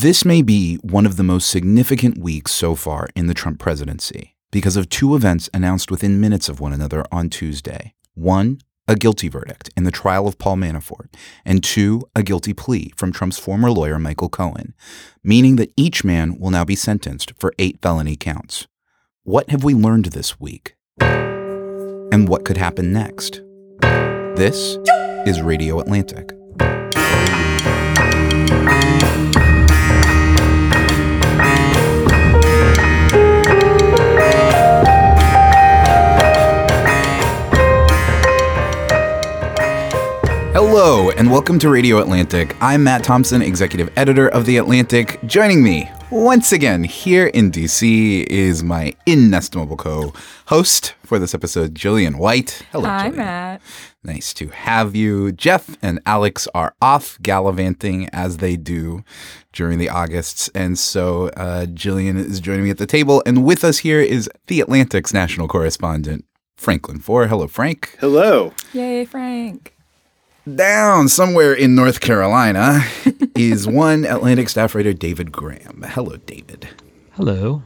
This may be one of the most significant weeks so far in the Trump presidency because of two events announced within minutes of one another on Tuesday. One, a guilty verdict in the trial of Paul Manafort, and two, a guilty plea from Trump's former lawyer Michael Cohen, meaning that each man will now be sentenced for eight felony counts. What have we learned this week? And what could happen next? This is Radio Atlantic. Hello, and welcome to Radio Atlantic. I'm Matt Thompson, executive editor of The Atlantic. Joining me once again here in DC is my inestimable co host for this episode, Gillian White. Hello, Hi, Gillian. Matt. Nice to have you. Jeff and Alex are off gallivanting as they do during the Augusts. And so uh, Gillian is joining me at the table. And with us here is The Atlantic's national correspondent, Franklin Foer. Hello, Frank. Hello. Yay, Frank down somewhere in North Carolina is one Atlantic staff writer, David Graham. Hello, David. Hello.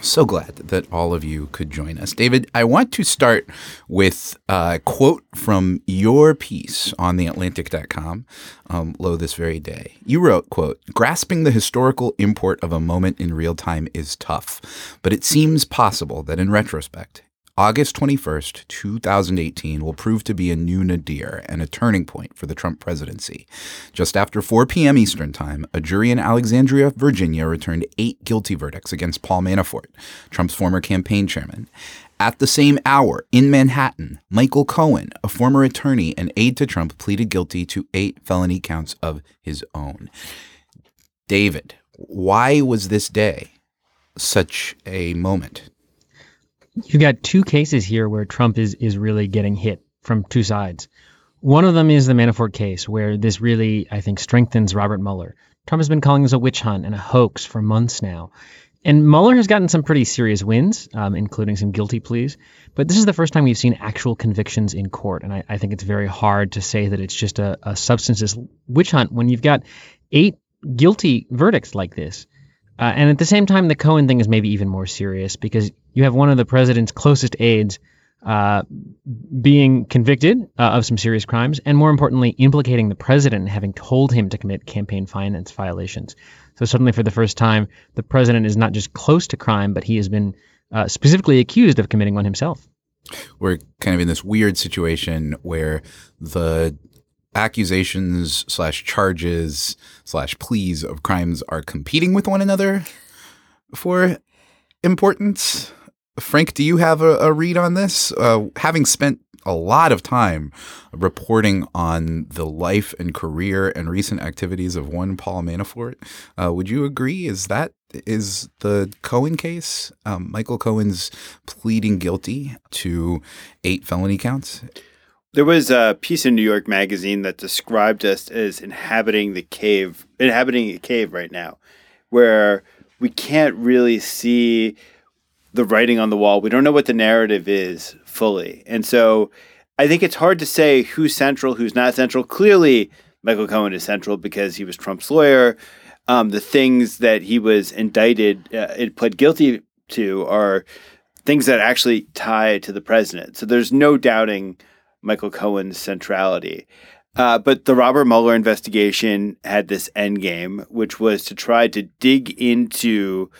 So glad that all of you could join us. David, I want to start with a quote from your piece on theatlantic.com, um, low this very day. You wrote, quote, grasping the historical import of a moment in real time is tough, but it seems possible that in retrospect, August 21st, 2018 will prove to be a new nadir and a turning point for the Trump presidency. Just after 4 p.m. Eastern Time, a jury in Alexandria, Virginia returned eight guilty verdicts against Paul Manafort, Trump's former campaign chairman. At the same hour, in Manhattan, Michael Cohen, a former attorney and aide to Trump, pleaded guilty to eight felony counts of his own. David, why was this day such a moment? You got two cases here where Trump is is really getting hit from two sides. One of them is the Manafort case, where this really, I think, strengthens Robert Mueller. Trump has been calling this a witch hunt and a hoax for months now. And Mueller has gotten some pretty serious wins, um, including some guilty pleas. But this is the first time we've seen actual convictions in court. And I, I think it's very hard to say that it's just a, a substances witch hunt when you've got eight guilty verdicts like this. Uh, and at the same time, the Cohen thing is maybe even more serious because you have one of the president's closest aides uh, being convicted uh, of some serious crimes, and more importantly, implicating the president having told him to commit campaign finance violations. So suddenly, for the first time, the president is not just close to crime, but he has been uh, specifically accused of committing one himself. We're kind of in this weird situation where the accusations slash charges slash pleas of crimes are competing with one another for importance. Frank, do you have a, a read on this? Uh, having spent a lot of time reporting on the life and career and recent activities of one Paul Manafort, uh, would you agree? Is that is the Cohen case, um, Michael Cohen's pleading guilty to eight felony counts? There was a piece in New York Magazine that described us as inhabiting the cave, inhabiting a cave right now, where we can't really see the writing on the wall. We don't know what the narrative is fully. And so I think it's hard to say who's central, who's not central. Clearly, Michael Cohen is central because he was Trump's lawyer. Um, the things that he was indicted, uh, it pled guilty to, are things that actually tie to the president. So there's no doubting Michael Cohen's centrality. Uh, but the Robert Mueller investigation had this end game, which was to try to dig into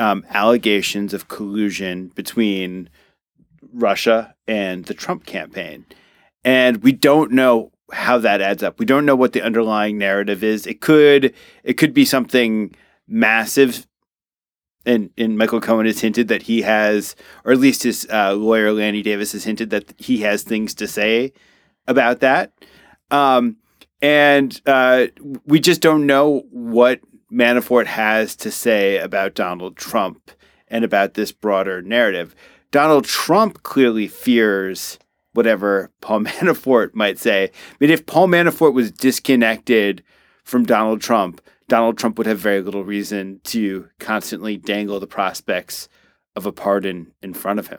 um, allegations of collusion between Russia and the Trump campaign. And we don't know how that adds up. We don't know what the underlying narrative is. It could it could be something massive and and Michael Cohen has hinted that he has, or at least his uh, lawyer Lanny Davis has hinted that he has things to say about that. Um, and uh, we just don't know what Manafort has to say about Donald Trump and about this broader narrative. Donald Trump clearly fears whatever Paul Manafort might say. I mean, if Paul Manafort was disconnected from Donald Trump, Donald Trump would have very little reason to constantly dangle the prospects of a pardon in front of him.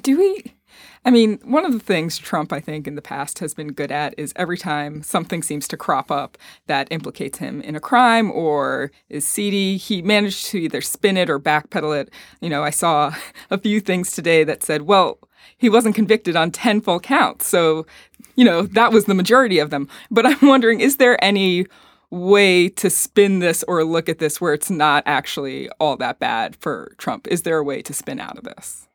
Do we I mean, one of the things Trump, I think, in the past has been good at is every time something seems to crop up that implicates him in a crime or is seedy, he managed to either spin it or backpedal it. You know, I saw a few things today that said, well, he wasn't convicted on 10 full counts. So, you know, that was the majority of them. But I'm wondering, is there any way to spin this or look at this where it's not actually all that bad for Trump? Is there a way to spin out of this?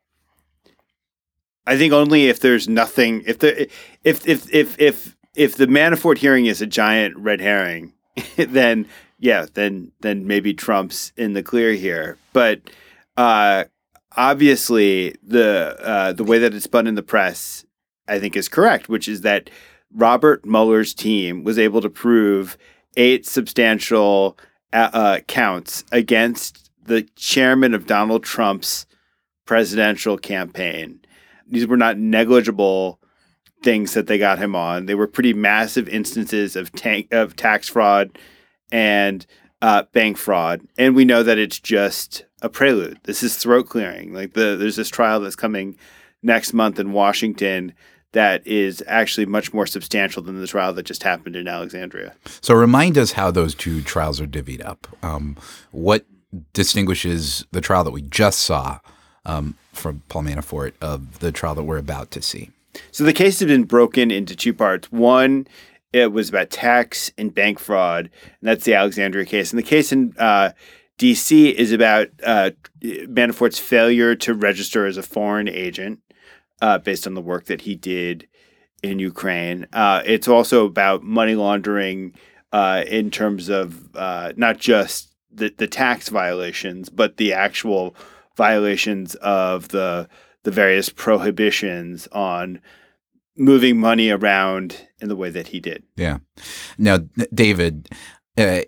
I think only if there's nothing if the if if if if if the Manafort hearing is a giant red herring, then yeah, then then maybe Trump's in the clear here. But uh, obviously, the uh, the way that it's spun in the press, I think, is correct, which is that Robert Mueller's team was able to prove eight substantial uh, uh counts against the chairman of Donald Trump's presidential campaign these were not negligible things that they got him on. They were pretty massive instances of tank of tax fraud and uh, bank fraud, and we know that it's just a prelude. This is throat clearing. Like the there's this trial that's coming next month in Washington that is actually much more substantial than the trial that just happened in Alexandria. So remind us how those two trials are divvied up. Um, what distinguishes the trial that we just saw um, from Paul Manafort of the trial that we're about to see. So the case had been broken into two parts. One, it was about tax and bank fraud, and that's the Alexandria case. And the case in uh, D.C. is about uh, Manafort's failure to register as a foreign agent uh, based on the work that he did in Ukraine. Uh, it's also about money laundering uh, in terms of uh, not just the, the tax violations, but the actual violations of the the various prohibitions on moving money around in the way that he did. Yeah. Now, David, uh,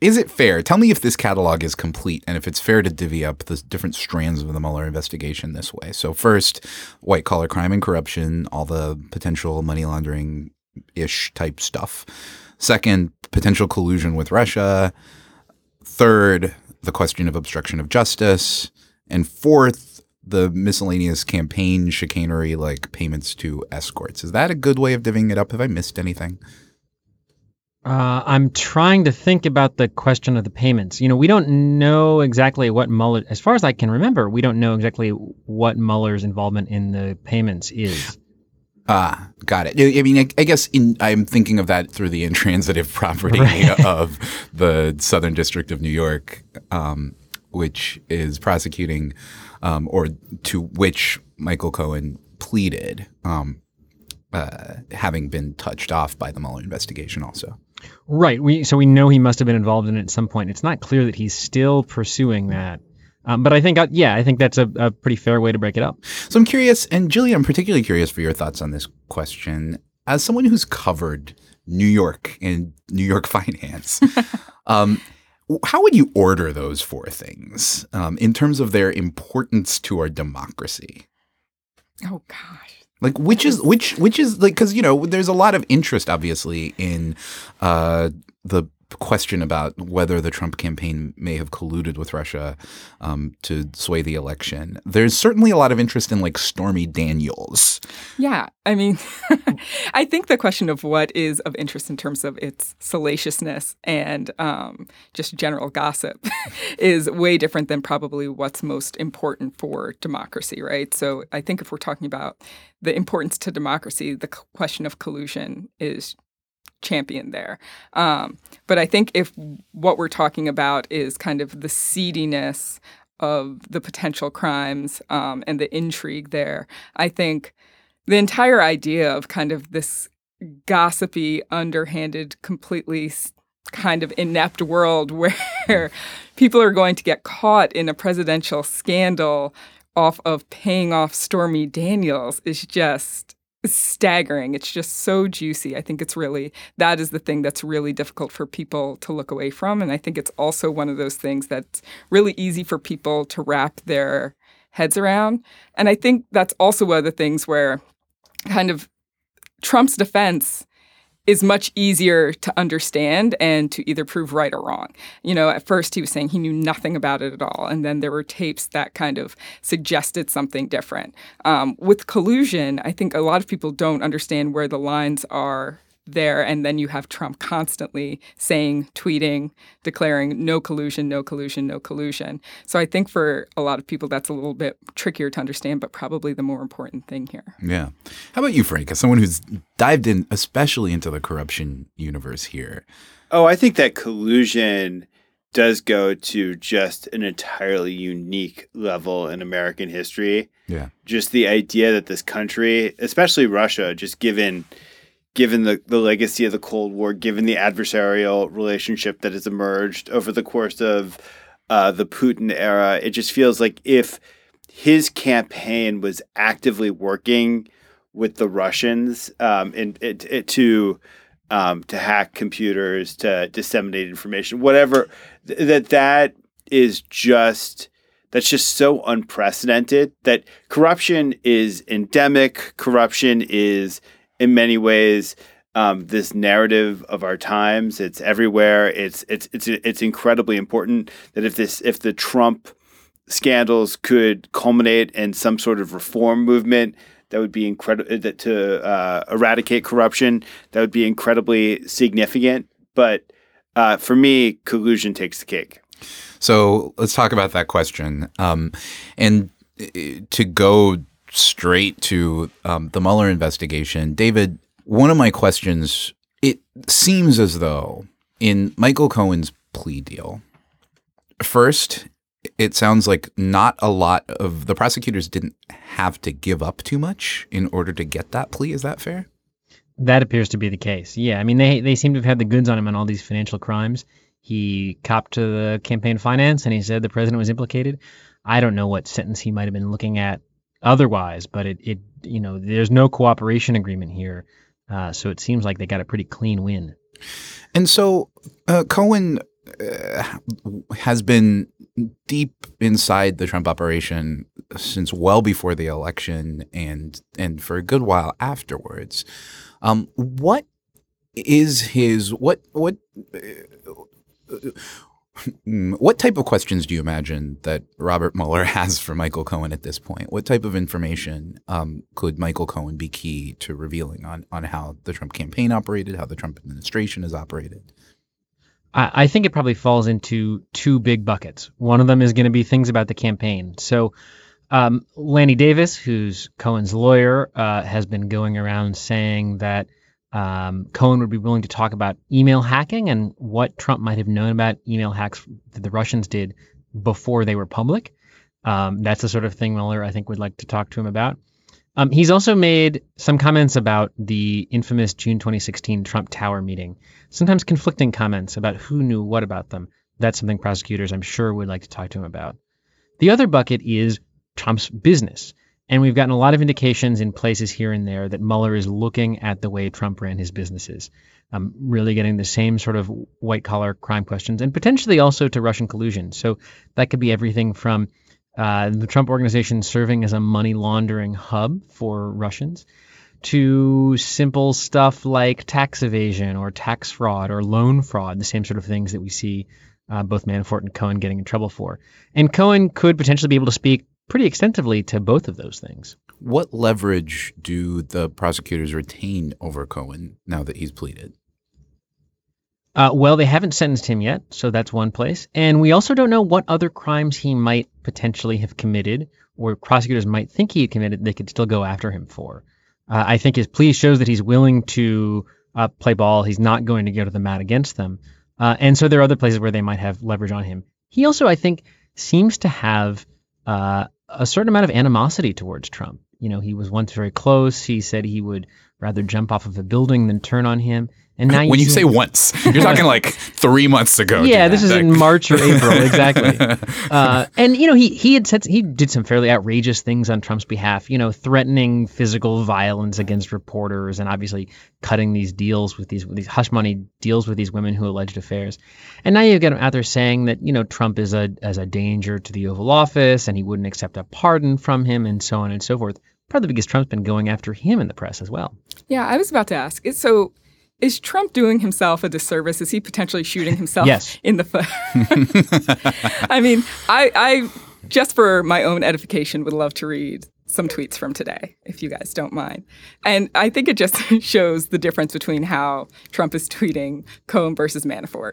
is it fair? Tell me if this catalog is complete and if it's fair to divvy up the different strands of the Mueller investigation this way. So, first, white collar crime and corruption, all the potential money laundering ish type stuff. Second, potential collusion with Russia. Third, the question of obstruction of justice. And fourth, the miscellaneous campaign chicanery like payments to escorts. Is that a good way of divvying it up? Have I missed anything? Uh, I'm trying to think about the question of the payments. You know, we don't know exactly what Mueller, as far as I can remember, we don't know exactly what Mueller's involvement in the payments is. Ah, got it. I mean, I, I guess in, I'm thinking of that through the intransitive property right. of the Southern District of New York, um, which is prosecuting, um, or to which Michael Cohen pleaded, um, uh, having been touched off by the Mueller investigation, also. Right. We so we know he must have been involved in it at some point. It's not clear that he's still pursuing that. Um, but I think, uh, yeah, I think that's a, a, pretty fair way to break it up. So I'm curious, and Julie, I'm particularly curious for your thoughts on this question. As someone who's covered New York and New York finance, um, how would you order those four things um, in terms of their importance to our democracy? Oh gosh. Like which is which which is like because you know there's a lot of interest obviously in uh, the question about whether the Trump campaign may have colluded with Russia um, to sway the election. There's certainly a lot of interest in like Stormy Daniels. Yeah, I mean, I think the question of what is of interest in terms of its salaciousness and um, just general gossip is way different than probably what's most important for democracy, right? So I think if we're talking about the importance to democracy, the question of collusion is champion there. Um, but I think if what we're talking about is kind of the seediness of the potential crimes um, and the intrigue there, I think the entire idea of kind of this gossipy, underhanded, completely kind of inept world where people are going to get caught in a presidential scandal off of paying off Stormy Daniels is just staggering. It's just so juicy. I think it's really that is the thing that's really difficult for people to look away from. And I think it's also one of those things that's really easy for people to wrap their heads around. And I think that's also one of the things where kind of Trump's defense is much easier to understand and to either prove right or wrong. You know, at first he was saying he knew nothing about it at all, and then there were tapes that kind of suggested something different. Um, with collusion, I think a lot of people don't understand where the lines are there and then you have Trump constantly saying tweeting declaring no collusion no collusion no collusion. So I think for a lot of people that's a little bit trickier to understand but probably the more important thing here. Yeah. How about you Frank as someone who's dived in especially into the corruption universe here? Oh I think that collusion does go to just an entirely unique level in American history. Yeah. Just the idea that this country especially Russia just given given the, the legacy of the Cold War, given the adversarial relationship that has emerged over the course of uh, the Putin era, it just feels like if his campaign was actively working with the Russians um, in, it, it, to um, to hack computers, to disseminate information, whatever, th- that that is just that's just so unprecedented that corruption is endemic. Corruption is in many ways um, this narrative of our times. It's everywhere. It's it's it's it's incredibly important that if this if the Trump scandals could culminate in some sort of reform movement that would be incredible that to uh, eradicate corruption that would be incredibly significant. But uh, for me, collusion takes the cake. So let's talk about that question. Um, and uh, to go straight to um, the Mueller investigation, David, one of my questions it seems as though in Michael Cohen's plea deal, first, it sounds like not a lot of the prosecutors didn't have to give up too much in order to get that plea. Is that fair? That appears to be the case. Yeah, I mean they they seem to have had the goods on him on all these financial crimes. He copped to the campaign finance and he said the president was implicated. I don't know what sentence he might have been looking at otherwise, but it, it you know there's no cooperation agreement here, uh, so it seems like they got a pretty clean win. And so uh, Cohen uh, has been deep inside the Trump operation since well before the election and and for a good while afterwards. Um, what is his what what uh, what type of questions do you imagine that Robert Mueller has for Michael Cohen at this point? What type of information um, could Michael Cohen be key to revealing on, on how the Trump campaign operated, how the Trump administration has operated? I, I think it probably falls into two big buckets. One of them is going to be things about the campaign. So, um, Lanny Davis, who's Cohen's lawyer, uh, has been going around saying that um, Cohen would be willing to talk about email hacking and what Trump might have known about email hacks that the Russians did before they were public. Um, that's the sort of thing Mueller, I think, would like to talk to him about. Um, he's also made some comments about the infamous June 2016 Trump Tower meeting, sometimes conflicting comments about who knew what about them. That's something prosecutors, I'm sure, would like to talk to him about. The other bucket is Trump's business. And we've gotten a lot of indications in places here and there that Mueller is looking at the way Trump ran his businesses, um, really getting the same sort of white collar crime questions and potentially also to Russian collusion. So that could be everything from uh, the Trump organization serving as a money laundering hub for Russians to simple stuff like tax evasion or tax fraud or loan fraud, the same sort of things that we see uh, both Manafort and Cohen getting in trouble for. And Cohen could potentially be able to speak pretty extensively to both of those things. What leverage do the prosecutors retain over Cohen now that he's pleaded? Uh, well, they haven't sentenced him yet, so that's one place. And we also don't know what other crimes he might potentially have committed, or prosecutors might think he had committed. They could still go after him for. Uh, I think his plea shows that he's willing to uh, play ball. He's not going to go to the mat against them. Uh, and so there are other places where they might have leverage on him. He also, I think, seems to have uh, a certain amount of animosity towards Trump. You know, he was once very close. He said he would rather jump off of a building than turn on him. And now when you, say once, you're talking like three months ago. Yeah, this is in March or April, exactly. uh, and you know, he he had said he did some fairly outrageous things on Trump's behalf. You know, threatening physical violence against reporters, and obviously cutting these deals with these with these hush money deals with these women who alleged affairs. And now you get got him out there saying that you know Trump is a as a danger to the Oval Office, and he wouldn't accept a pardon from him, and so on and so forth. Probably because Trump's been going after him in the press as well. Yeah, I was about to ask. So is Trump doing himself a disservice? Is he potentially shooting himself Yes. in the foot? I mean, I, I just for my own edification would love to read some tweets from today, if you guys don't mind. And I think it just shows the difference between how Trump is tweeting Cohen versus Manafort.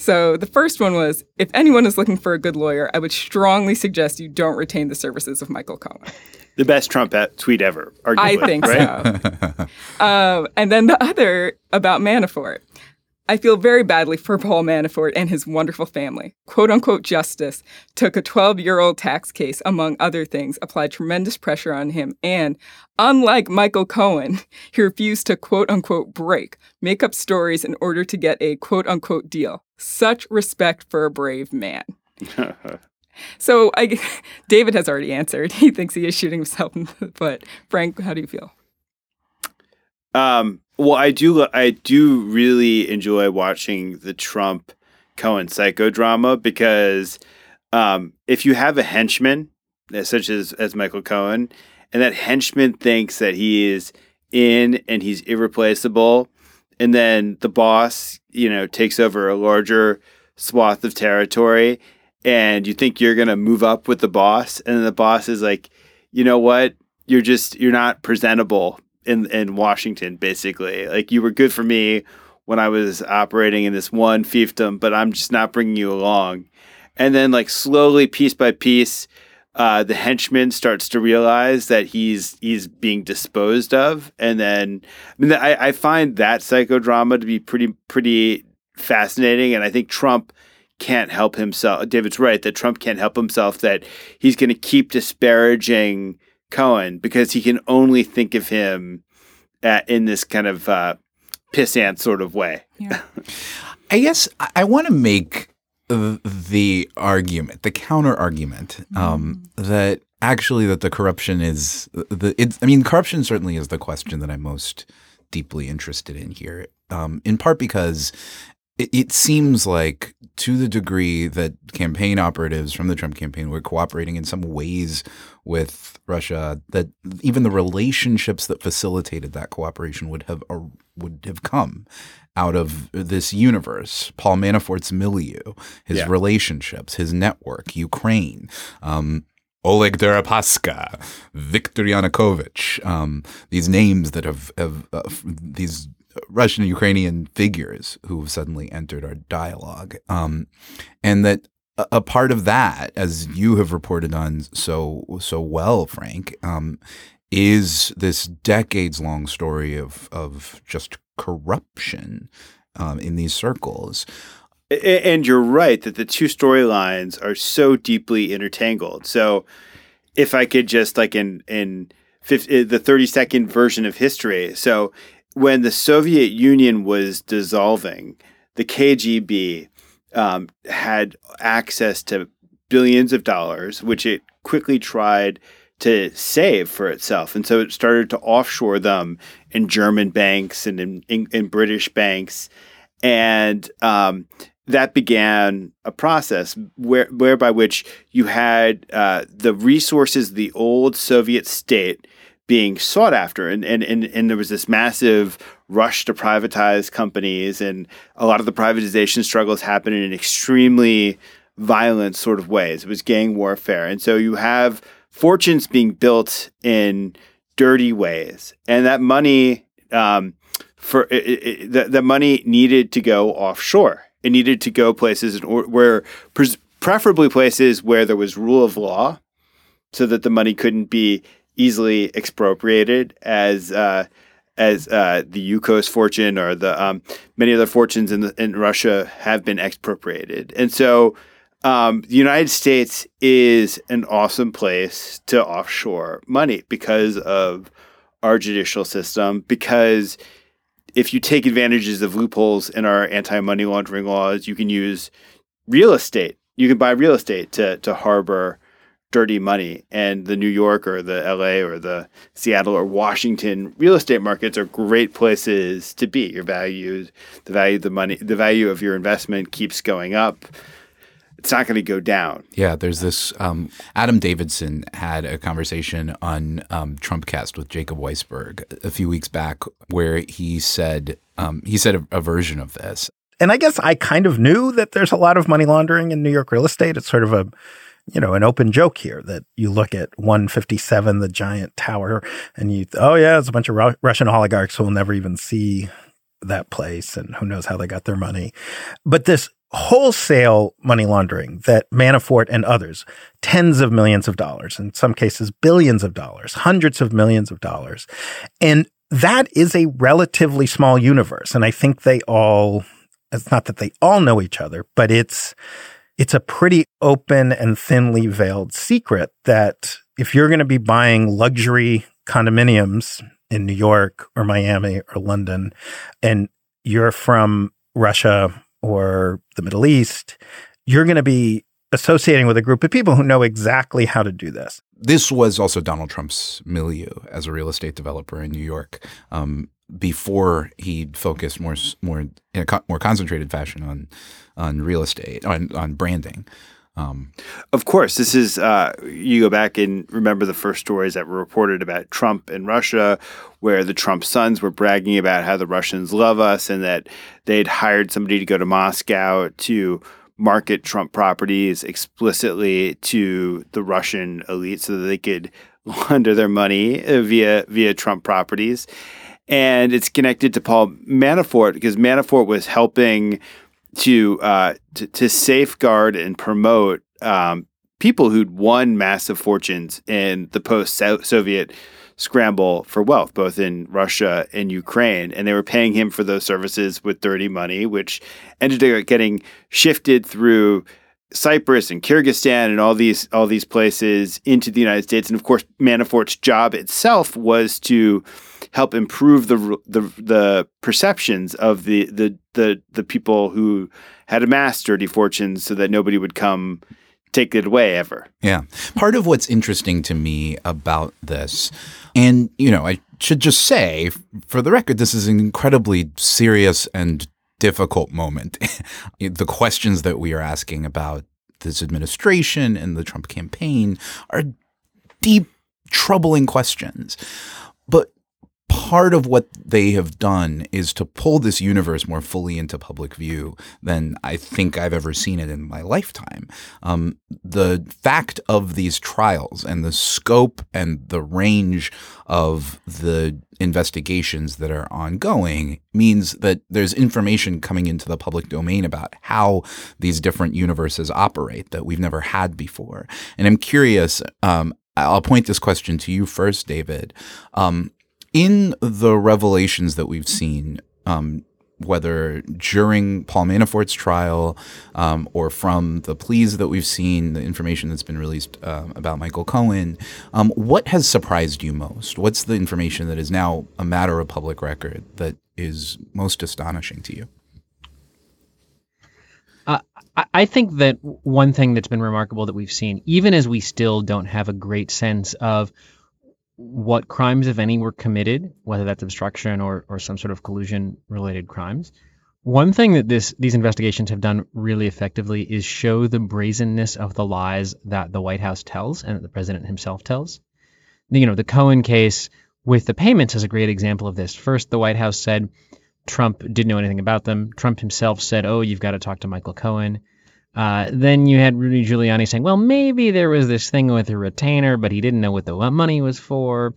So the first one was if anyone is looking for a good lawyer, I would strongly suggest you don't retain the services of Michael Cohen. The best Trump tweet ever, arguably. I think right? so. um, and then the other about Manafort. I feel very badly for Paul Manafort and his wonderful family. Quote unquote justice took a 12 year old tax case, among other things, applied tremendous pressure on him, and unlike Michael Cohen, he refused to quote unquote break, make up stories in order to get a quote unquote deal. Such respect for a brave man. So I, David has already answered. He thinks he is shooting himself in the foot. Frank, how do you feel? Um, well, I do. I do really enjoy watching the Trump Cohen psychodrama because um, if you have a henchman such as as Michael Cohen, and that henchman thinks that he is in and he's irreplaceable, and then the boss, you know, takes over a larger swath of territory, and you think you're gonna move up with the boss, and then the boss is like, you know what, you're just you're not presentable in in Washington, basically. Like you were good for me when I was operating in this one fiefdom, but I'm just not bringing you along. And then, like slowly, piece by piece, uh, the henchman starts to realize that he's he's being disposed of, and then I mean, I, I find that psychodrama to be pretty pretty fascinating, and I think Trump can't help himself. David's right that Trump can't help himself. That he's going to keep disparaging Cohen because he can only think of him uh, in this kind of uh, pissant sort of way. Yeah. I guess I, I want to make the argument, the counter argument, um, that actually that the corruption is the. It's, I mean, corruption certainly is the question that I'm most deeply interested in here. Um, in part because it, it seems like to the degree that campaign operatives from the Trump campaign were cooperating in some ways with Russia, that even the relationships that facilitated that cooperation would have or would have come out of this universe. Paul Manafort's milieu, his Yeah. relationships, his network, Ukraine. Um, Oleg Deripaska, Viktor Yanukovych, um, these names that have, have uh, these Russian and Ukrainian figures who have suddenly entered our dialogue. Um, and that a, a part of that, as you have reported on so so well, Frank, um, is this decades long story of of just corruption um, in these circles. And you're right that the two storylines are so deeply intertangled. So, if I could just like in in 50, the 30 second version of history. So, when the Soviet Union was dissolving, the KGB um, had access to billions of dollars, which it quickly tried to save for itself. And so it started to offshore them in German banks and in, in, in British banks. And um, that began a process where, whereby which you had uh, the resources the old Soviet state being sought after. And, and, and, and there was this massive rush to privatize companies, and a lot of the privatization struggles happened in an extremely violent sort of ways. It was gang warfare. And so you have fortunes being built in dirty ways. And that money, um, for it, it, the, the money needed to go offshore. It needed to go places where, preferably places where there was rule of law, so that the money couldn't be easily expropriated as uh, as uh, the Yukos fortune or the um, many other fortunes in the, in Russia have been expropriated, and so um, the United States is an awesome place to offshore money because of our judicial system. Because if you take advantages of loopholes in our anti-money laundering laws, you can use real estate. You can buy real estate to to harbor dirty money. And the New York or the LA or the Seattle or Washington real estate markets are great places to be. Your value, the value of the money, the value of your investment keeps going up. it's not going to go down. Yeah, there's this. Um, Adam Davidson had a conversation on um, Trumpcast with Jacob Weisberg a few weeks back, where he said um, he said a, a version of this. And I guess I kind of knew that there's a lot of money laundering in New York real estate. It's sort of a you know, an open joke here that you look at 157, the giant tower, and you, oh yeah, it's a bunch of Ru- Russian oligarchs who will never even see that place, and who knows how they got their money. But this wholesale money laundering that Manafort and others, tens of millions of dollars, in some cases, billions of dollars, hundreds of millions of dollars. And that is a relatively small universe. And I think they all, it's not that they all know each other, but it's, it's a pretty open and thinly veiled secret that if you're going to be buying luxury condominiums in New York or Miami or London, and you're from Russia or the Middle East, you're going to be associating with a group of people who know exactly how to do this. This was also Donald Trump's milieu as a real estate developer in New York. Um, before he focused more more in a co- more concentrated fashion on on real estate on on branding. Um, of course, this is uh, you go back and remember the first stories that were reported about Trump and Russia, where the Trump sons were bragging about how the Russians love us and that they'd hired somebody to go to Moscow to market Trump properties explicitly to the Russian elite so that they could launder their money via via Trump properties. And it's connected to Paul Manafort because Manafort was helping to uh, to, to safeguard and promote um, people who'd won massive fortunes in the post Soviet scramble for wealth, both in Russia and Ukraine. And they were paying him for those services with dirty money, which ended up getting shifted through Cyprus and Kyrgyzstan and all these all these places into the United States. And of course, Manafort's job itself was to help improve the the, the perceptions of the, the the the people who had amassed dirty fortunes, so that nobody would come take it away ever. Yeah. Part of what's interesting to me about this, and, you know, I should just say, for the record, this is an incredibly serious and difficult moment. the questions that we are asking about this administration and the Trump campaign are deep, troubling questions. But part of what they have done is to pull this universe more fully into public view than I think I've ever seen it in my lifetime. Um, the fact of these trials and the scope and the range of the investigations that are ongoing means that there's information coming into the public domain about how these different universes operate that we've never had before. And I'm curious. Um, I'll point this question to you first, David. Um, in the revelations that we've seen, um, whether during Paul Manafort's trial um, or from the pleas that we've seen, the information that's been released uh, about Michael Cohen, um, what has surprised you most? What's the information that is now a matter of public record that is most astonishing to you? Uh, I think that one thing that's been remarkable that we've seen, even as we still don't have a great sense of what crimes, if any, were committed, whether that's obstruction or, or some sort of collusion related crimes. One thing that this these investigations have done really effectively is show the brazenness of the lies that the White House tells and that the president himself tells. You know, the Cohen case with the payments is a great example of this. First, the White House said Trump didn't know anything about them. Trump himself said, "Oh, you've got to talk to Michael Cohen." Uh, then you had Rudy Giuliani saying, well, maybe there was this thing with a retainer, but he didn't know what the money was for.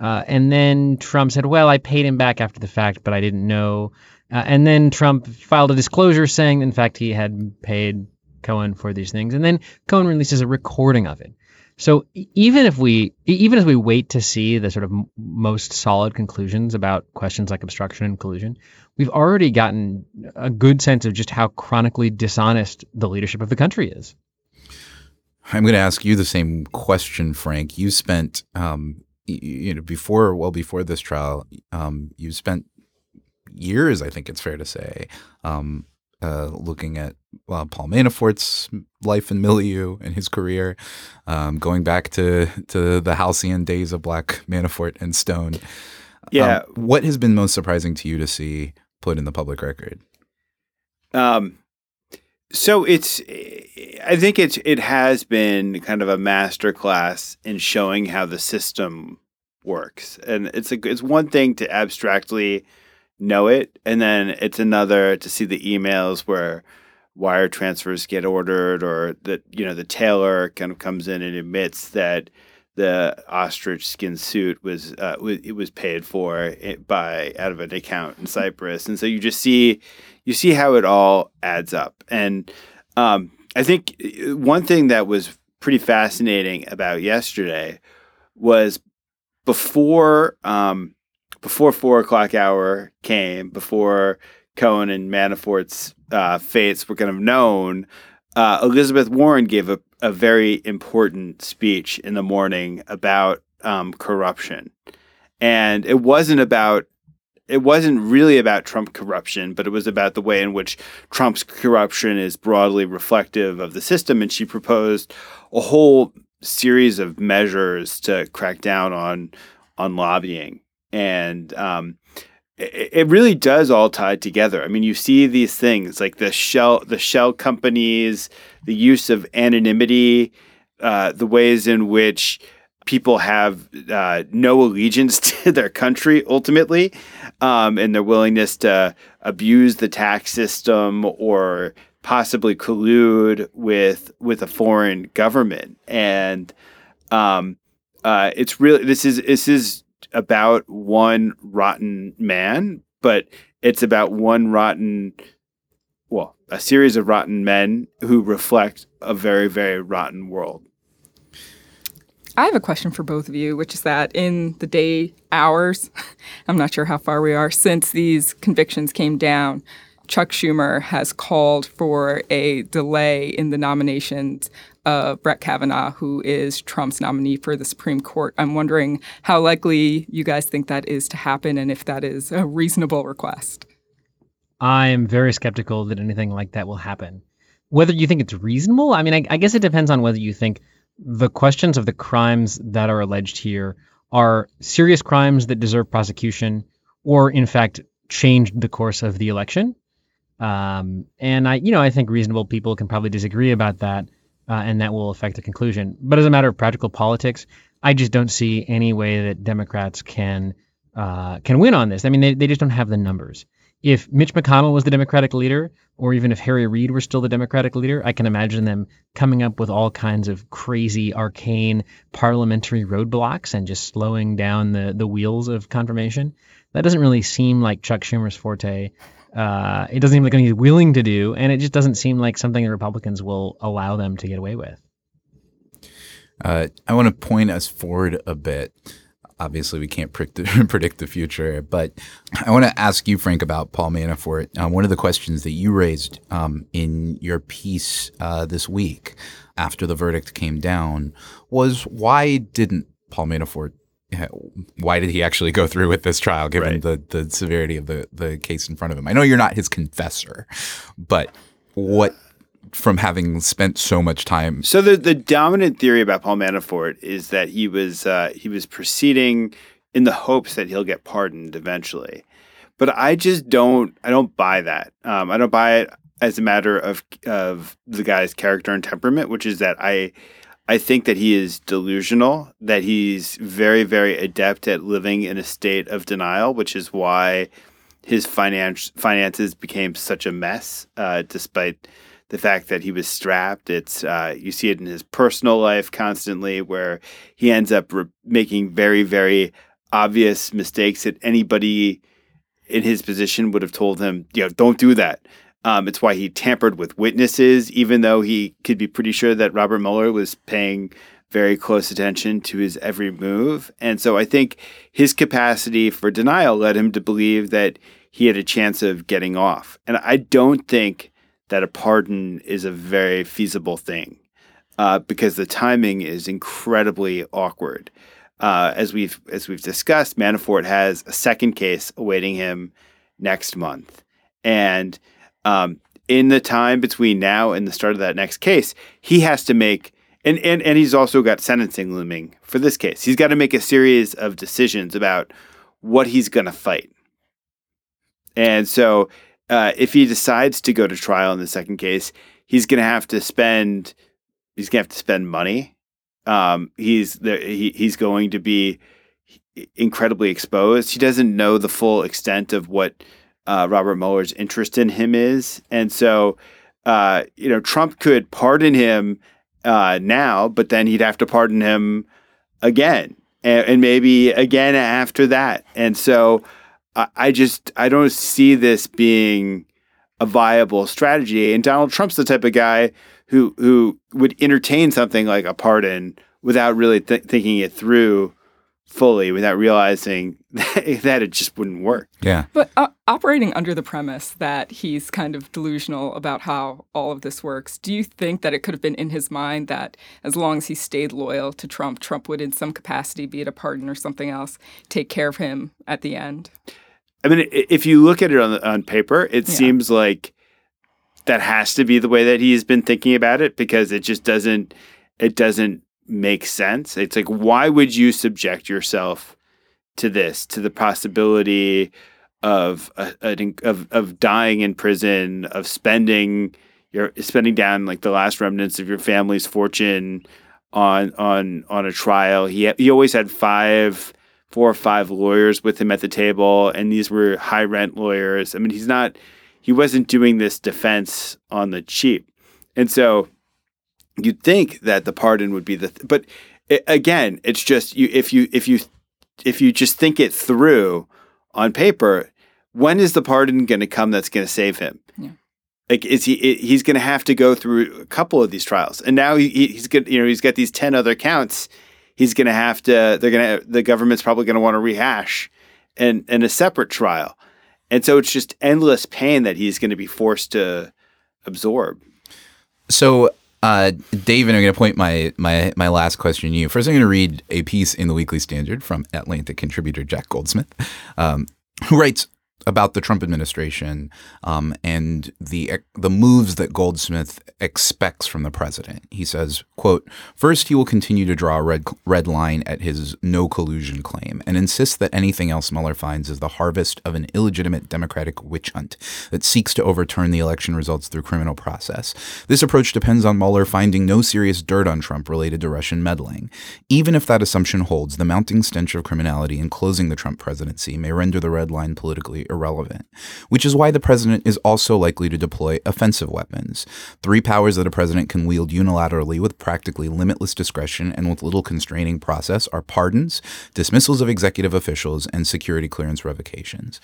Uh, and then Trump said, well, I paid him back after the fact, but I didn't know. Uh, and then Trump filed a disclosure saying, in fact, he had paid Cohen for these things. And then Cohen releases a recording of it. So even if we, even as we wait to see the sort of most solid conclusions about questions like obstruction and collusion, we've already gotten a good sense of just how chronically dishonest the leadership of the country is. I'm going to ask you the same question, Frank. You spent, um, you know, before, well, before this trial, um, you spent years, I think it's fair to say, um, uh, looking at uh, Paul Manafort's life and milieu and his career, um, going back to to the halcyon days of Black Manafort and Stone. Yeah. Um, what has been most surprising to you to see put in the public record? Um, so it's I think it's it has been kind of a master class in showing how the system works, and it's a it's one thing to abstractly know it, and then it's another to see the emails where wire transfers get ordered, or that you know the tailor kind of comes in and admits that the ostrich skin suit was uh, it was paid for by out of an account in Cyprus, and so you just see you see how it all adds up. And um, I think uh, one thing that was pretty fascinating about yesterday was before um, before four o'clock hour came, before Cohen and Manafort's uh, fates were kind of known. Uh, Elizabeth Warren gave a, a very important speech in the morning about um, corruption, and it wasn't about it wasn't really about Trump corruption, but it was about the way in which Trump's corruption is broadly reflective of the system. And she proposed a whole series of measures to crack down on on lobbying, and um, it, it really does all tie together. I mean, you see these things like the shell the shell companies, the use of anonymity, uh, the ways in which people have uh, no allegiance to their country ultimately, um, and their willingness to abuse the tax system or possibly collude with with a foreign government. And um, uh, it's really this is this is about one rotten man, but it's about one rotten well, a series of rotten men who reflect a very, very rotten world. I have a question for both of you, which is that in the day hours, I'm not sure how far we are since these convictions came down, Chuck Schumer has called for a delay in the nominations of Brett Kavanaugh, who is Trump's nominee for the Supreme Court. I'm wondering how likely you guys think that is to happen and if that is a reasonable request. I am very skeptical that anything like that will happen. Whether you think it's reasonable, I mean, I, I guess it depends on whether you think the questions of the crimes that are alleged here are serious crimes that deserve prosecution or, in fact, changed the course of the election. Um, and I, you know, I think reasonable people can probably disagree about that, uh, and that will affect the conclusion. But as a matter of practical politics, I just don't see any way that Democrats can uh, can win on this. I mean, they, they just don't have the numbers if Mitch McConnell was the Democratic leader, or even if Harry Reid were still the Democratic leader, I can imagine them coming up with all kinds of crazy, arcane parliamentary roadblocks and just slowing down the, the wheels of confirmation. That doesn't really seem like Chuck Schumer's forte. Uh, it doesn't seem like he's willing to do, and it just doesn't seem like something the Republicans will allow them to get away with. Uh, I want to point us forward a bit obviously we can't predict the, future, but I want to ask you, Frank, about Paul Manafort. Uh, one of the questions that you raised um, in your piece uh, this week after the verdict came down was why didn't Paul Manafort why did he actually go through with this trial given right. the, the severity of the, the case in front of him? I know you're not his confessor, but what from having spent so much time. So the the dominant theory about Paul Manafort is that he was uh, he was proceeding in the hopes that he'll get pardoned eventually, but I just don't I don't buy that. Um, I don't buy it as a matter of of the guy's character and temperament, which is that I. I think that he is delusional, that he's very, very adept at living in a state of denial, which is why his finance finances became such a mess, uh, despite the fact that he was strapped. It's uh, you see it in his personal life constantly, where he ends up re- making very, very obvious mistakes that anybody in his position would have told him, you know, don't do that. Um, it's why he tampered with witnesses, even though he could be pretty sure that Robert Mueller was paying very close attention to his every move. And so I think his capacity for denial led him to believe that he had a chance of getting off. And I don't think that a pardon is a very feasible thing uh, because the timing is incredibly awkward. Uh, as we've as we've discussed, Manafort has a second case awaiting him next month, and um, in the time between now and the start of that next case, he has to make and, and and he's also got sentencing looming for this case. He's got to make a series of decisions about what he's going to fight, and so uh, if he decides to go to trial in the second case, he's going to have to spend he's going to have to spend money. Um, he's he, he's going to be incredibly exposed. He doesn't know the full extent of what uh, Robert Mueller's interest in him is, and so uh, you know Trump could pardon him uh, now, but then he'd have to pardon him again, and, and maybe again after that. And so I, I just I don't see this being a viable strategy. And Donald Trump's the type of guy who who would entertain something like a pardon without really th- thinking it through fully without realizing that it just wouldn't work. Yeah. But uh, operating under the premise that he's kind of delusional about how all of this works, do you think that it could have been in his mind that as long as he stayed loyal to Trump, Trump would, in some capacity, be it a pardon or something else, take care of him at the end? I mean, if you look at it on on paper, it Yeah. seems like that has to be the way that he's been thinking about it because it just doesn't it doesn't make sense. It's like why would you subject yourself to this, to the possibility of of of dying in prison, of spending your spending down like the last remnants of your family's fortune on on on a trial. He he always had five four or five lawyers with him at the table, and these were high rent lawyers. I mean, he's not, he wasn't doing this defense on the cheap. And so you'd think that the pardon would be the, th- but i again, it's just you, if you, if you, if you just think it through on paper, when is the pardon going to come that's going to save him? Yeah. Like, is he? i- He's going to have to go through a couple of these trials, and now he, he- he's good. You know, he's got these ten other counts. He's going to have to. They're going to. The government's probably going to want to rehash, and and a separate trial, and so it's just endless pain that he's going to be forced to absorb. So, uh, David, I'm going to point my, my my last question to you. First, I'm going to read a piece in the Weekly Standard from Atlantic contributor Jack Goldsmith, um, who writes about the Trump administration um, and the the moves that Goldsmith expects from the president. He says, "quote First, he will continue to draw a red red line at his no collusion claim and insist that anything else Mueller finds is the harvest of an illegitimate Democratic witch hunt that seeks to overturn the election results through criminal process. This approach depends on Mueller finding no serious dirt on Trump related to Russian meddling. Even if that assumption holds, the mounting stench of criminality in closing the Trump presidency may render the red line politically irrelevant, which is why the president is also likely to deploy offensive weapons. Three powers that a president can wield unilaterally with practically limitless discretion and with little constraining process are pardons, dismissals of executive officials, and security clearance revocations.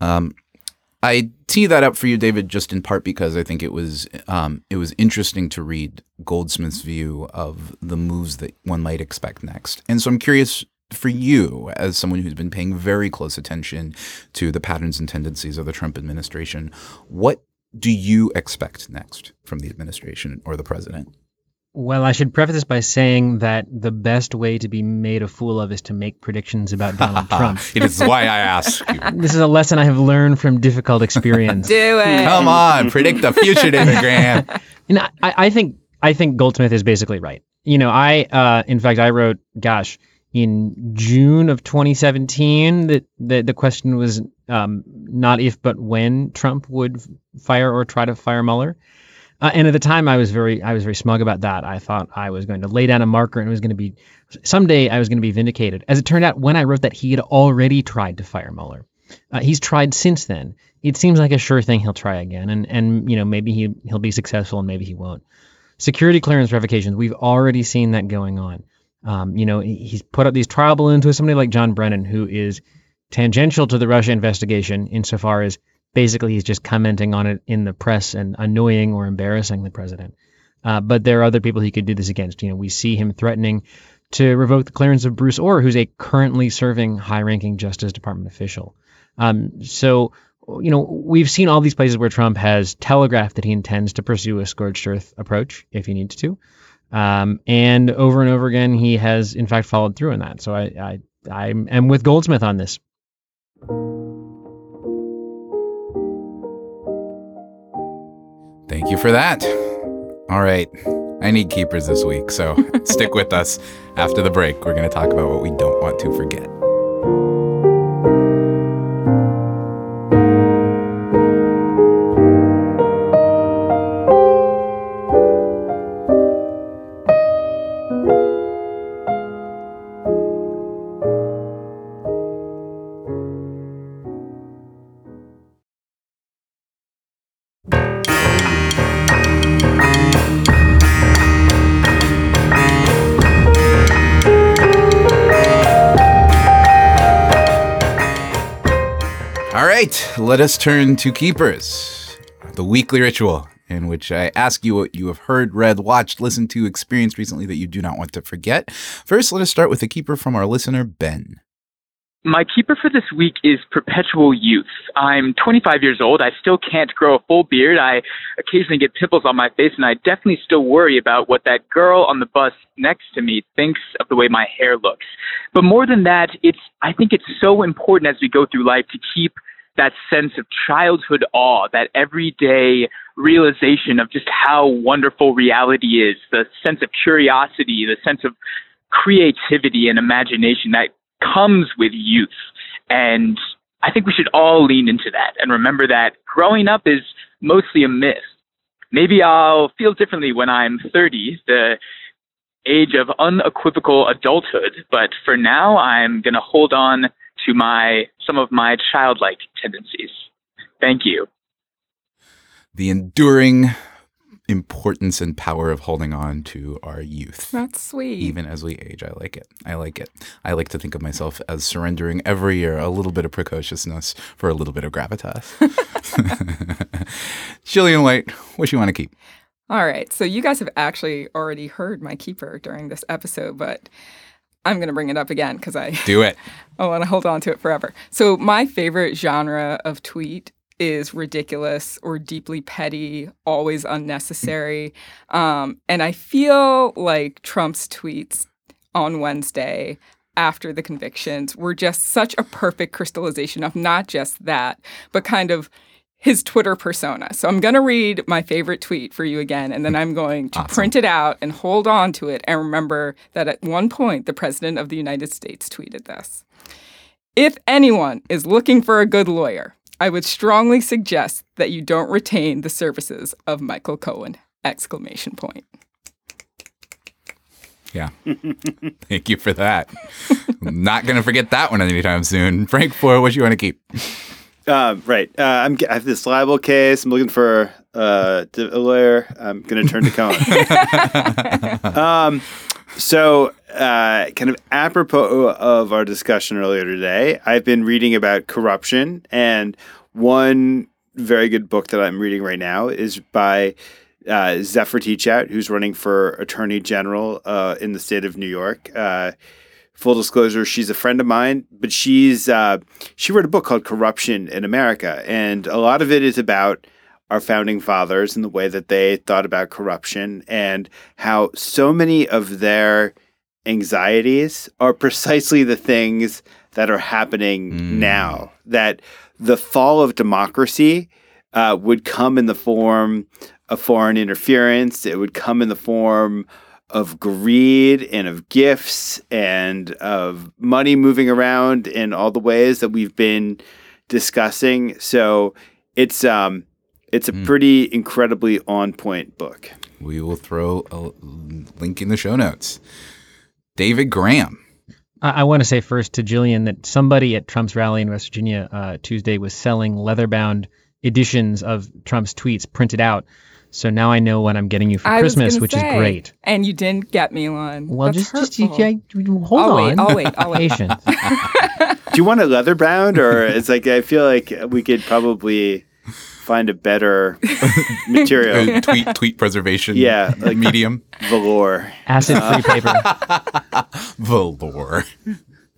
Um, I tee that up for you, David, just in part because I think it was um, it was interesting to read Goldsmith's view of the moves that one might expect next, and so I'm curious for you, as someone who's been paying very close attention to the patterns and tendencies of the Trump administration, what do you expect next from the administration or the president? Well, I should preface this by saying that the best way to be made a fool of is to make predictions about Donald Trump. it is why I ask you. This is a lesson I have learned from difficult experience. Do it. Come on, predict the future, David Graham. You know, I, I think I think Goldsmith is basically right. You know, I uh, in fact I wrote, gosh, in June of 2017 that the, the question was um, not if but when Trump would fire or try to fire Mueller. Uh, and at the time, I was very, I was very smug about that. I thought I was going to lay down a marker, and it was going to be someday I was going to be vindicated. As it turned out, when I wrote that, he had already tried to fire Mueller. Uh, he's tried since then. It seems like a sure thing he'll try again, and and you know maybe he he'll be successful and maybe he won't. Security clearance revocations, we've already seen that going on. Um, you know, he's put up these trial balloons with somebody like John Brennan, who is tangential to the Russia investigation insofar as basically he's just commenting on it in the press and annoying or embarrassing the president. Uh, but there are other people he could do this against. You know, we see him threatening to revoke the clearance of Bruce Ohr, who's a currently serving high-ranking Justice Department official. Um, so, you know, we've seen all these places where Trump has telegraphed that he intends to pursue a scorched earth approach if he needs to. Um, and over and over again, he has in fact followed through on that. So I, I, I am with Goldsmith on this. Thank you for that. All right. I need keepers this week, so stick with us. After the break, we're going to talk about what we don't want to forget. Right, let us turn to Keepers, the weekly ritual in which I ask you what you have heard, read, watched, listened to, experienced recently that you do not want to forget. First, let us start with a keeper from our listener, Ben. My keeper for this week is perpetual youth. I'm 25 years old. I still can't grow a full beard. I occasionally get pimples on my face, and I definitely still worry about what that girl on the bus next to me thinks of the way my hair looks. But more than that, it's I think it's so important as we go through life to keep that sense of childhood awe, that everyday realization of just how wonderful reality is, the sense of curiosity, the sense of creativity and imagination that comes with youth. And I think we should all lean into that and remember that growing up is mostly a myth. Maybe I'll feel differently when I'm 30, the age of unequivocal adulthood, but for now I'm going to hold on to my some of my childlike tendencies. Thank you. The enduring importance and power of holding on to our youth. That's sweet. Even as we age, I like it. I like it. I like to think of myself as surrendering every year a little bit of precociousness for a little bit of gravitas. Gillian White, what you want to keep? All right. So you guys have actually already heard my keeper during this episode, but I'm going to bring it up again because I do it. I want to hold on to it forever. So my favorite genre of tweet is ridiculous or deeply petty, always unnecessary. Um, and I feel like Trump's tweets on Wednesday after the convictions were just such a perfect crystallization of not just that, but kind of his Twitter persona. So I'm going to read my favorite tweet for you again, and then I'm going to awesome. print it out and hold on to it and remember that at one point the President of the United States tweeted this. If anyone is looking for a good lawyer, I would strongly suggest that you don't retain the services of Michael Cohen! Exclamation point. Yeah. Thank you for that. I'm not going to forget that one anytime soon. Frank, for what you want to keep? Uh, right. Uh, I'm, I have this libel case. I'm looking for uh, a lawyer. I'm going to turn to Cohen. um, so, uh, kind of apropos of our discussion earlier today, I've been reading about corruption, and one very good book that I'm reading right now is by uh, Zephyr Teachout, who's running for Attorney General uh, in the state of New York. Full disclosure, she's a friend of mine, but she's uh, she wrote a book called Corruption in America, and a lot of it is about our founding fathers and the way that they thought about corruption and how so many of their anxieties are precisely the things that are happening mm. now. That the fall of democracy uh, would come in the form of foreign interference. It would come in the form of greed and of gifts and of money moving around in all the ways that we've been discussing. So it's um, it's a mm. pretty incredibly on point book. We will throw a link in the show notes. David Graham. I, I want to say first to Gillian that somebody at Trump's rally in West Virginia uh, Tuesday was selling leather bound editions of Trump's tweets printed out. So now I know what I'm getting you for I Christmas, which say, is great. And you didn't get me one. Well, That's just, just you, you, hold I'll on. Wait, I'll wait. I'll wait. Patience. Do you want a leather bound, or it's like I feel like we could probably find a better material. tweet tweet preservation. Yeah, like medium velour, acid free paper. velour.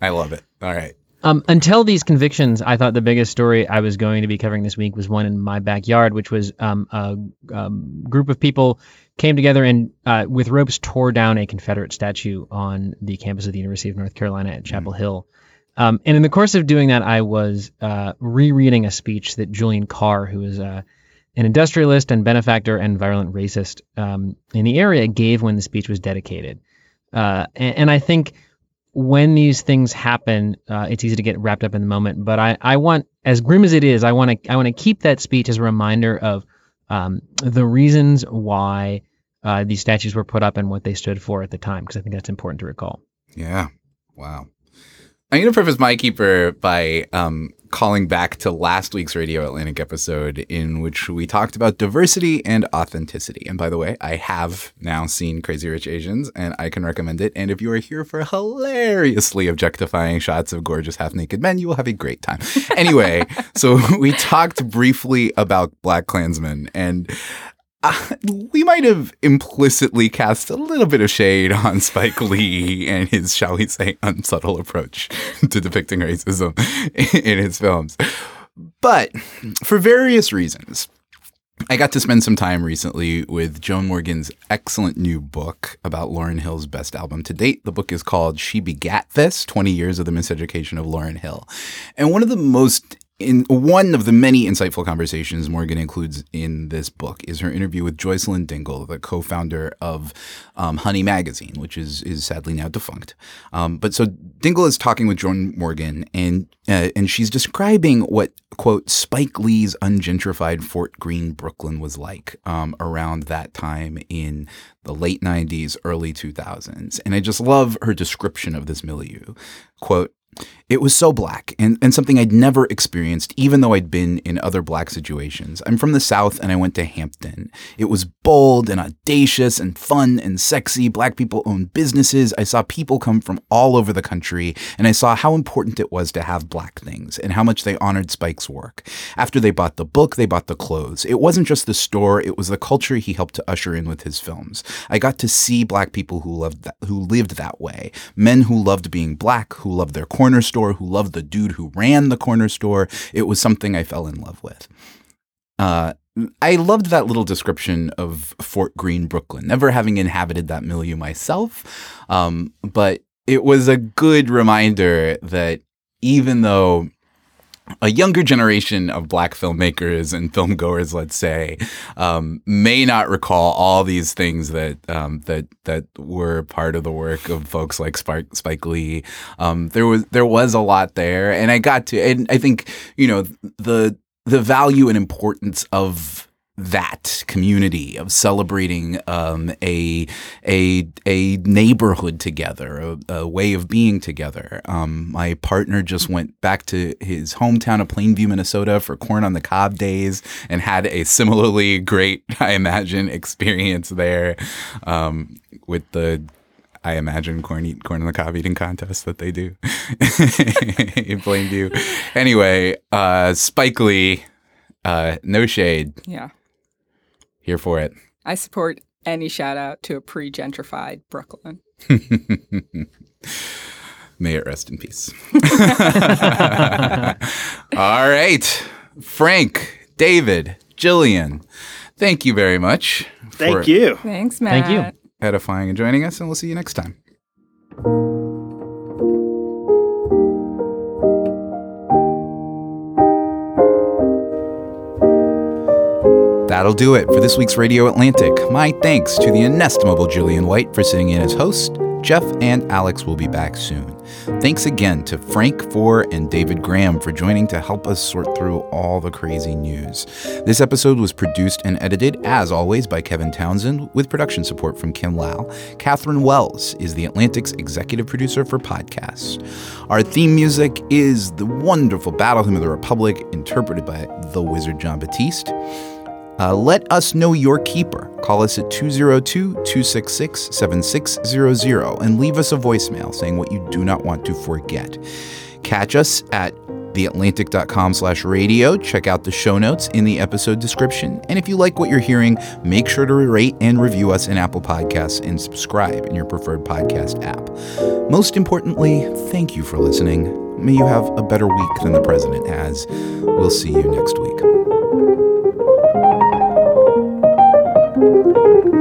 I love it. All right. Um, until these convictions, I thought the biggest story I was going to be covering this week was one in my backyard, which was um, a um, group of people came together and uh, with ropes tore down a Confederate statue on the campus of the University of North Carolina at Chapel mm-hmm. Hill. Um, and in the course of doing that, I was uh, rereading a speech that Julian Carr, who is uh, an industrialist and benefactor and virulent racist um, in the area, gave when the speech was dedicated. Uh, and, and, I think when these things happen, uh, it's easy to get wrapped up in the moment. But I, I want, as grim as it is, I want to I want to keep that speech as a reminder of um, the reasons why uh, these statues were put up and what they stood for at the time, because I think that's important to recall. Yeah. Wow. I'm going to preface my keeper by um, calling back to last week's Radio Atlantic episode in which we talked about diversity and authenticity. And by the way, I have now seen Crazy Rich Asians and I can recommend it. And if you are here for hilariously objectifying shots of gorgeous half naked men, you will have a great time. Anyway, so we talked briefly about BlacKkKlansman and uh, we might have implicitly cast a little bit of shade on Spike Lee and his, shall we say, unsubtle approach to depicting racism in his films. But for various reasons, I got to spend some time recently with Joan Morgan's excellent new book about Lauryn Hill's best album to date. The book is called She Begat This 20 Years of the Miseducation of Lauryn Hill. And one of the most in one of the many insightful conversations Morgan includes in this book is her interview with Joicelyn Dingle, the co-founder of um, Honey Magazine, which is is sadly now defunct. Um, but so Dingle is talking with Joan Morgan, and uh, and she's describing what quote Spike Lee's ungentrified Fort Greene, Brooklyn was like um, around that time in the late '90s, early 2000s, and I just love her description of this milieu. Quote. It was so black and, and something I'd never experienced, even though I'd been in other black situations. I'm from the South and I went to Hampton. It was bold and audacious and fun and sexy. Black people owned businesses. I saw people come from all over the country and I saw how important it was to have black things and how much they honored Spike's work. After they bought the book, they bought the clothes. It wasn't just the store, it was the culture he helped to usher in with his films. I got to see black people who loved that, who lived that way. Men who loved being black, who loved their corner store who loved the dude who ran the corner store. It was something I fell in love with. Uh, I loved that little description of Fort Greene, Brooklyn, never having inhabited that milieu myself. Um, but it was a good reminder that even though a younger generation of black filmmakers and filmgoers, let's say, um, may not recall all these things that um, that that were part of the work of folks like Spike, Spike Lee. Um, there was there was a lot there, and I got to, and I think you know the the value and importance of that community of celebrating um, a a a neighborhood together, a, a way of being together. Um, my partner just went back to his hometown of Plainview, Minnesota, for corn on the cob days, and had a similarly great, I imagine, experience there um, with the I imagine corn eat corn on the cob eating contest that they do in Plainview. Anyway, uh, Spike Lee, uh, no shade. Yeah. Here for it. I support any shout out to a pre gentrified Brooklyn. May it rest in peace. All right. Frank, David, Gillian, thank you very much. Thank you. Thanks, Matt. Thank you. Edifying and joining us, and we'll see you next time. That'll do it for this week's Radio Atlantic. My thanks to the inestimable Gillian White for sitting in as host. Jeff and Alex will be back soon. Thanks again to Frank Foer and David Graham for joining to help us sort through all the crazy news. This episode was produced and edited, as always, by Kevin Townsend, with production support from Kim Lau. Katherine Wells is the Atlantic's executive producer for podcasts. Our theme music is the wonderful Battle Hymn of the Republic, interpreted by the wizard Jon Batiste. Uh, let us know your keeper. Call us at 202 266 7600 and leave us a voicemail saying what you do not want to forget. Catch us at theatlantic.com slash radio. Check out the show notes in the episode description. And if you like what you're hearing, make sure to rate and review us in Apple Podcasts and subscribe in your preferred podcast app. Most importantly, thank you for listening. May you have a better week than the president has. We'll see you next week. Música